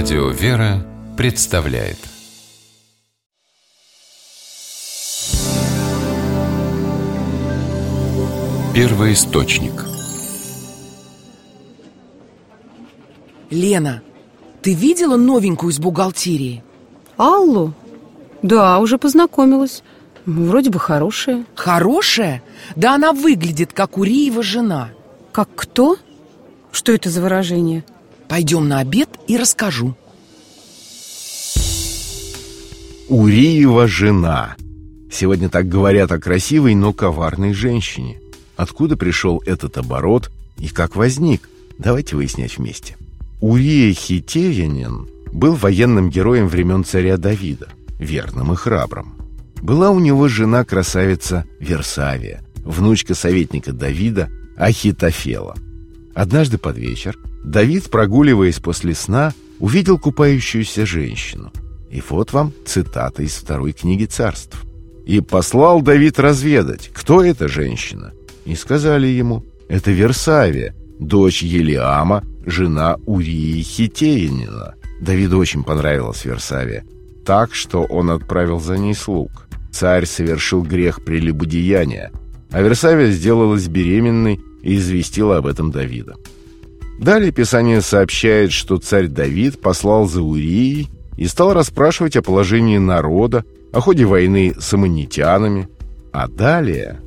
Радио «Вера» представляет Первый источник Лена, ты видела новенькую из бухгалтерии? Аллу? Да, уже познакомилась Вроде бы хорошая Хорошая? Да она выглядит, как Уриева жена Как кто? Что это за выражение? Пойдем на обед и расскажу. Уриева жена. Сегодня так говорят о красивой, но коварной женщине. Откуда пришел этот оборот и как возник? Давайте выяснять вместе. Урия Хитеянин был военным героем времен царя Давида Верным и храбрым. Была у него жена-красавица Версавия, внучка советника Давида Ахитофела. Однажды под вечер Давид, прогуливаясь после сна, увидел купающуюся женщину. И вот вам цитата из второй книги царств. «И послал Давид разведать, кто эта женщина. И сказали ему, это Версавия, дочь Елиама, жена Урии Хитеянина. Давиду очень понравилась Версавия, так, что он отправил за ней слуг. Царь совершил грех прелюбодеяния, а Версавия сделалась беременной и известила об этом Давида. Далее Писание сообщает, что царь Давид послал за Урией и стал расспрашивать о положении народа, о ходе войны с аммонитянами. А далее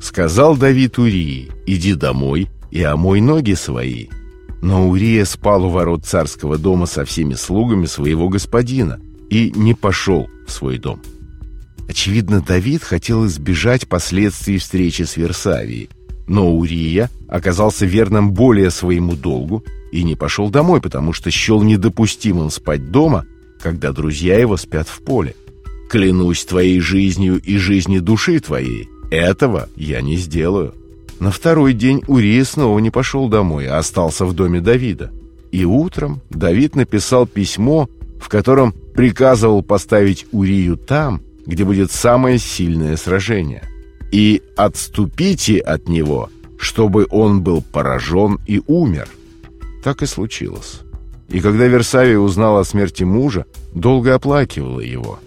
сказал Давид Урии, иди домой и омой ноги свои. Но Урия спал у ворот царского дома со всеми слугами своего господина и не пошел в свой дом. Очевидно, Давид хотел избежать последствий встречи с Версавией. Но Урия оказался верным более своему долгу и не пошел домой, потому что счел недопустимым спать дома, когда друзья его спят в поле. «Клянусь твоей жизнью и жизнью души твоей, этого я не сделаю». На второй день Урия снова не пошел домой, а остался в доме Давида. И утром Давид написал письмо, в котором приказывал поставить Урию там, где будет самое сильное сражение. И отступите от него, чтобы он был поражен и умер. Так и случилось. И когда Версавия узнала о смерти мужа, долго оплакивала его.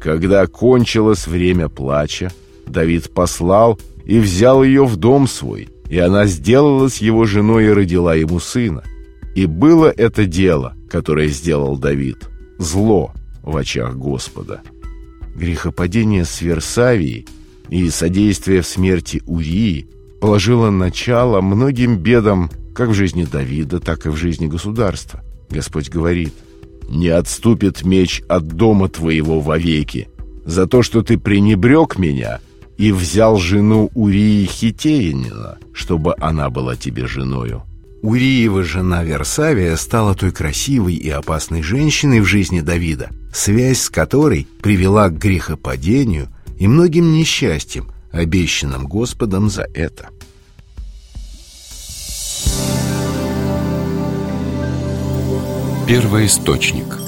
Когда кончилось время плача, Давид послал и взял ее в дом свой, и она сделалась его женой и родила ему сына. И было это дело, которое сделал Давид, зло в очах Господа грехопадение с Версавией и содействие в смерти Урии положило начало многим бедам как в жизни Давида, так и в жизни государства. Господь говорит, «Не отступит меч от дома твоего вовеки за то, что ты пренебрег меня и взял жену Урии Хитеянина, чтобы она была тебе женою». Уриева жена Версавия стала той красивой и опасной женщиной в жизни Давида, связь с которой привела к грехопадению и многим несчастьям, обещанным Господом за это. Первый источник –